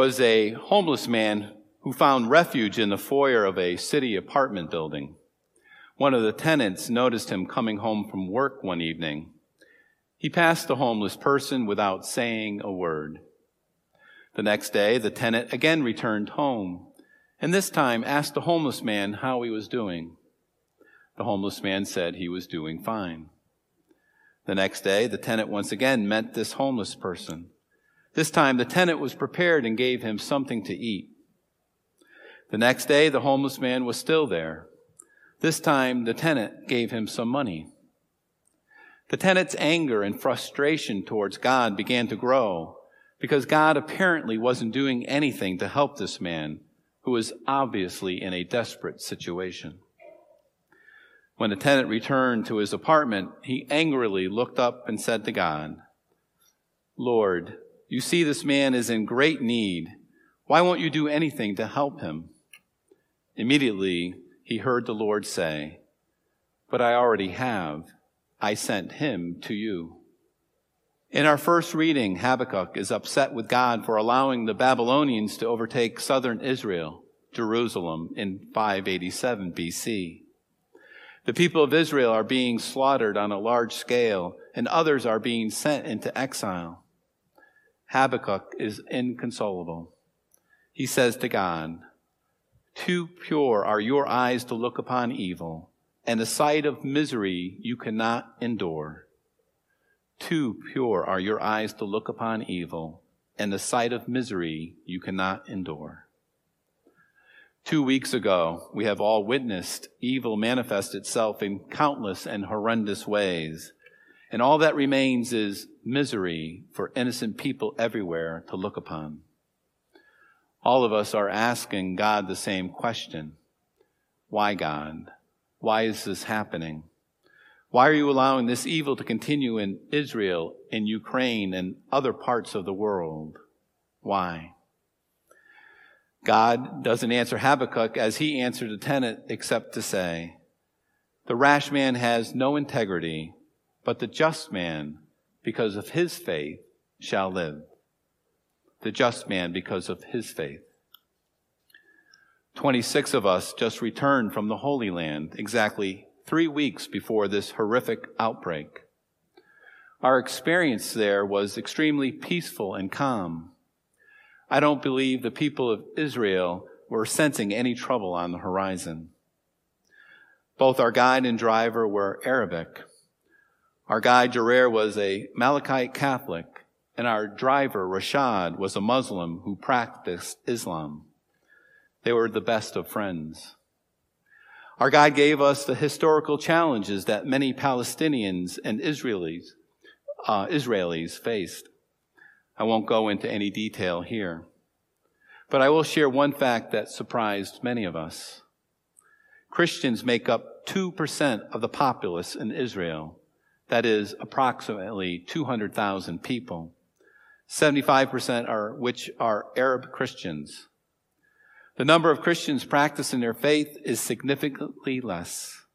Was a homeless man who found refuge in the foyer of a city apartment building. One of the tenants noticed him coming home from work one evening. He passed the homeless person without saying a word. The next day, the tenant again returned home, and this time asked the homeless man how he was doing. The homeless man said he was doing fine. The next day, the tenant once again met this homeless person. This time, the tenant was prepared and gave him something to eat. The next day, the homeless man was still there. This time, the tenant gave him some money. The tenant's anger and frustration towards God began to grow because God apparently wasn't doing anything to help this man who was obviously in a desperate situation. When the tenant returned to his apartment, he angrily looked up and said to God, Lord, you see this man is in great need. Why won't you do anything to help him? Immediately, he heard the Lord say, But I already have. I sent him to you. In our first reading, Habakkuk is upset with God for allowing the Babylonians to overtake southern Israel, Jerusalem, in 587 BC. The people of Israel are being slaughtered on a large scale, and others are being sent into exile. Habakkuk is inconsolable. He says to God, Too pure are your eyes to look upon evil, and the sight of misery you cannot endure. Too pure are your eyes to look upon evil, and the sight of misery you cannot endure. Two weeks ago, we have all witnessed evil manifest itself in countless and horrendous ways. And all that remains is misery for innocent people everywhere to look upon. All of us are asking God the same question. Why, God? Why is this happening? Why are you allowing this evil to continue in Israel, in Ukraine, and other parts of the world? Why? God doesn't answer Habakkuk as he answered the tenant, except to say, The rash man has no integrity, but the just man, because of his faith, shall live. The just man, because of his faith. 26 of us just returned from the Holy Land exactly three weeks before this horrific outbreak. Our experience there was extremely peaceful and calm. I don't believe the people of Israel were sensing any trouble on the horizon. Both our guide and driver were Arabic. Our guide, Jarir, was a Melkite Catholic, and our driver, Rashad, was a Muslim who practiced Islam. They were the best of friends. Our guide gave us the historical challenges that many Palestinians and Israelis, uh, Israelis faced. I won't go into any detail here. But I will share one fact that surprised many of us. Christians make up 2% of the populace in Israel. That is approximately 200,000 people. 75% are, which are Arab Christians. The number of Christians practicing their faith is significantly less.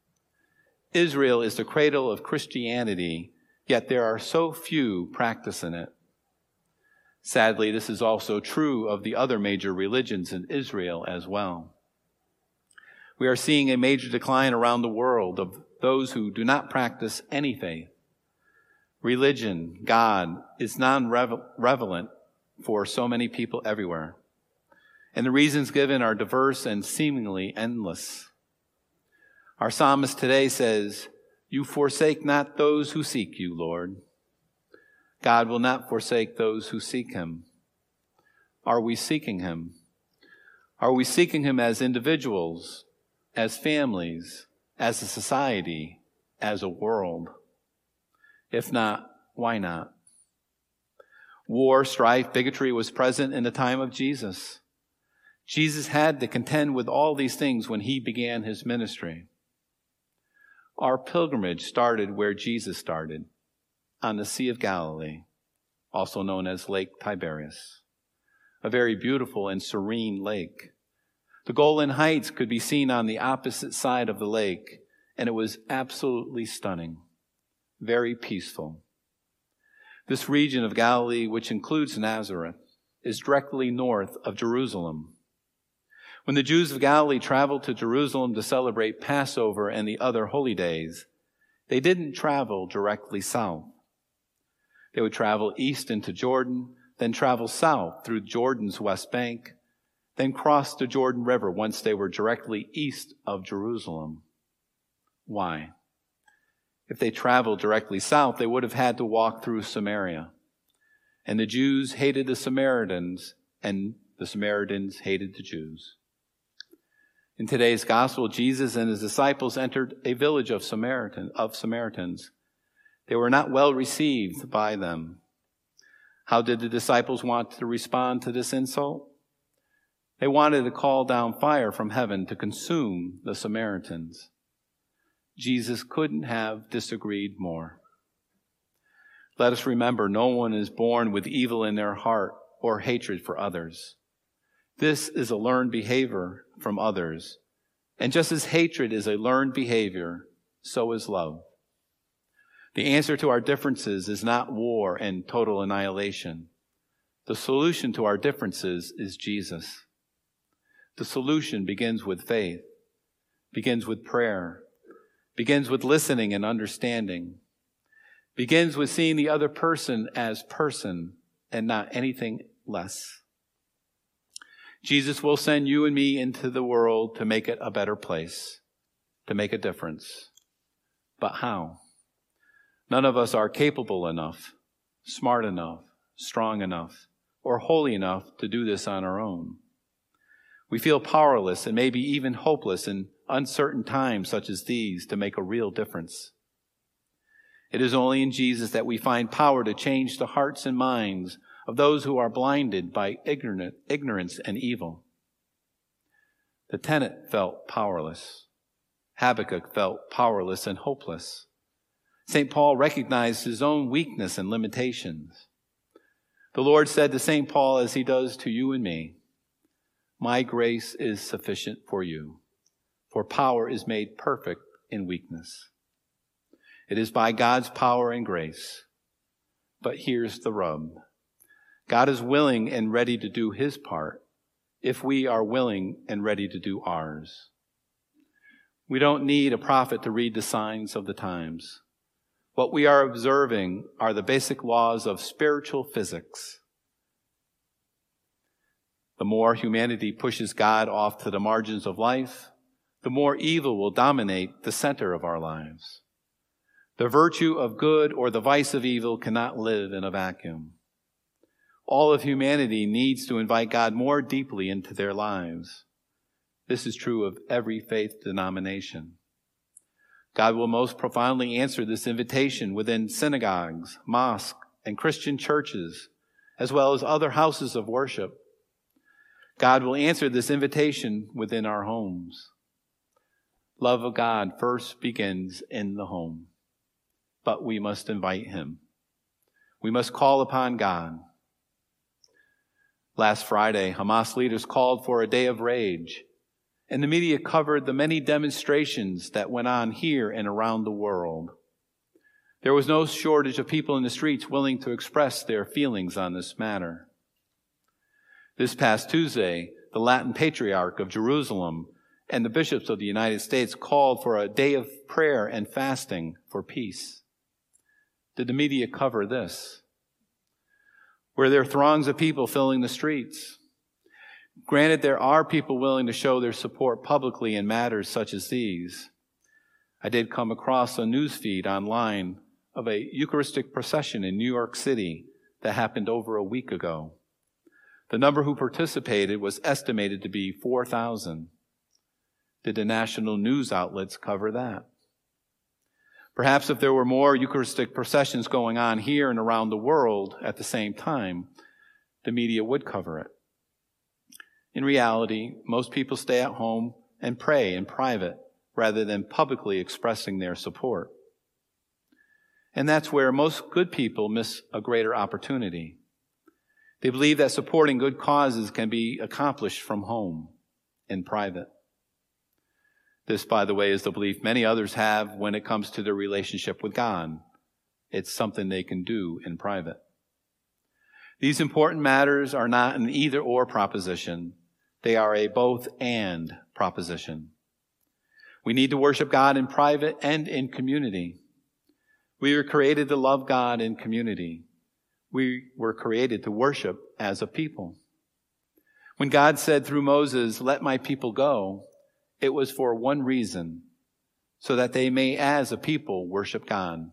Israel is the cradle of Christianity, yet there are so few practicing it. Sadly, this is also true of the other major religions in Israel as well. We are seeing a major decline around the world of those who do not practice any faith. Religion, God, is non relevant for so many people everywhere. And the reasons given are diverse and seemingly endless. Our psalmist today says, You forsake not those who seek you, Lord. God will not forsake those who seek him. Are we seeking him? Are we seeking him as individuals, as families, as a society, as a world? If not, why not? War, strife, bigotry was present in the time of Jesus. Jesus had to contend with all these things when he began his ministry. Our pilgrimage started where Jesus started on the Sea of Galilee, also known as Lake Tiberias, a very beautiful and serene lake. The Golan Heights could be seen on the opposite side of the lake, and it was absolutely stunning, very peaceful. This region of Galilee, which includes Nazareth, is directly north of Jerusalem. When the Jews of Galilee traveled to Jerusalem to celebrate Passover and the other holy days, they didn't travel directly south. They would travel east into Jordan, then travel south through Jordan's west bank, then crossed the Jordan River once they were directly east of Jerusalem. Why? If they traveled directly south, they would have had to walk through Samaria. And the Jews hated the Samaritans, and the Samaritans hated the Jews. In today's gospel, Jesus and his disciples entered a village of Samaritan, of Samaritans. They were not well received by them. How did the disciples want to respond to this insult? They wanted to call down fire from heaven to consume the Samaritans. Jesus couldn't have disagreed more. Let us remember no one is born with evil in their heart or hatred for others. This is a learned behavior from others. And just as hatred is a learned behavior, so is love. The answer to our differences is not war and total annihilation. The solution to our differences is Jesus. The solution begins with faith, begins with prayer, begins with listening and understanding, begins with seeing the other person as person and not anything less. Jesus will send you and me into the world to make it a better place, to make a difference. But how? None of us are capable enough, smart enough, strong enough, or holy enough to do this on our own. We feel powerless and maybe even hopeless in uncertain times such as these to make a real difference. It is only in Jesus that we find power to change the hearts and minds of those who are blinded by ignorance and evil. The tenant felt powerless. Habakkuk felt powerless and hopeless. St. Paul recognized his own weakness and limitations. The Lord said to St. Paul, as he does to you and me, My grace is sufficient for you for power is made perfect in weakness. It is by God's power and grace. But here's the rub. God is willing and ready to do his part if we are willing and ready to do ours. We don't need a prophet to read the signs of the times. What we are observing are the basic laws of spiritual physics. The more humanity pushes God off to the margins of life, the more evil will dominate the center of our lives. The virtue of good or the vice of evil cannot live in a vacuum. All of humanity needs to invite God more deeply into their lives. This is true of every faith denomination. God will most profoundly answer this invitation within synagogues, mosques, and Christian churches, as well as other houses of worship. God will answer this invitation within our homes. Love of God first begins in the home, but we must invite Him. We must call upon God. Last Friday, Hamas leaders called for a day of rage, and the media covered the many demonstrations that went on here and around the world. There was no shortage of people in the streets willing to express their feelings on this matter. This past Tuesday, the Latin Patriarch of Jerusalem and the bishops of the United States called for a day of prayer and fasting for peace. Did the media cover this? Were there throngs of people filling the streets? Granted, there are people willing to show their support publicly in matters such as these. I did come across a news feed online of a Eucharistic procession in New York City that happened over a week ago. The number who participated was estimated to be 4,000. Did the national news outlets cover that? Perhaps if there were more Eucharistic processions going on here and around the world at the same time, the media would cover it. In reality, most people stay at home and pray in private rather than publicly expressing their support. And that's where most good people miss a greater opportunity. They believe that supporting good causes can be accomplished from home in private. This, by the way, is the belief many others have when it comes to their relationship with God. It's something they can do in private. These important matters are not an either or proposition. They are a both and proposition. We need to worship God in private and in community. We were created to love God in community. We were created to worship as a people. When God said through Moses, let my people go, it was for one reason, so that they may as a people worship God.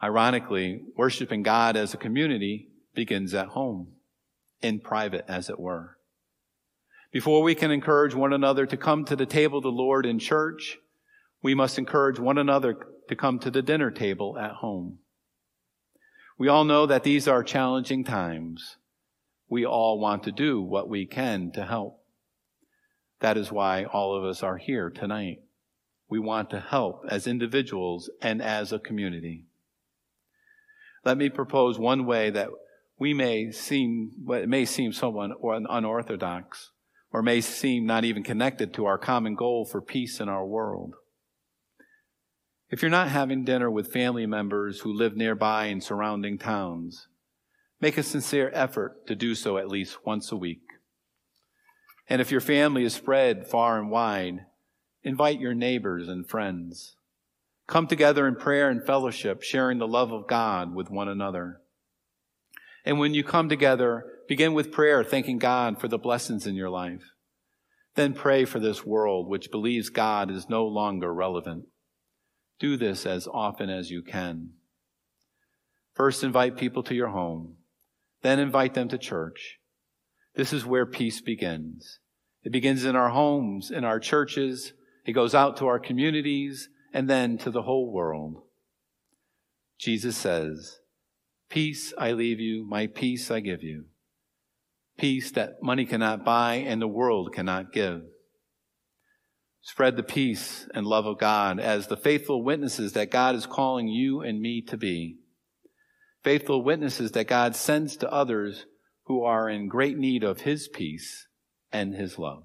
Ironically, worshiping God as a community begins at home, in private as it were. Before we can encourage one another to come to the table of the Lord in church, we must encourage one another to come to the dinner table at home. We all know that these are challenging times. We all want to do what we can to help. That is why all of us are here tonight. We want to help as individuals and as a community. Let me propose one way that we may seem, it may seem somewhat unorthodox, or may seem not even connected to our common goal for peace in our world. If you're not having dinner with family members who live nearby in surrounding towns, make a sincere effort to do so at least once a week. And if your family is spread far and wide, invite your neighbors and friends. Come together in prayer and fellowship, sharing the love of God with one another. And when you come together, begin with prayer, thanking God for the blessings in your life. Then pray for this world which believes God is no longer relevant. Do this as often as you can. First, invite people to your home. Then invite them to church. This is where peace begins. It begins in our homes, in our churches. It goes out to our communities and then to the whole world. Jesus says, Peace I leave you, my peace I give you. Peace that money cannot buy and the world cannot give. Spread the peace and love of God as the faithful witnesses that God is calling you and me to be. Faithful witnesses that God sends to others who are in great need of His peace and His love.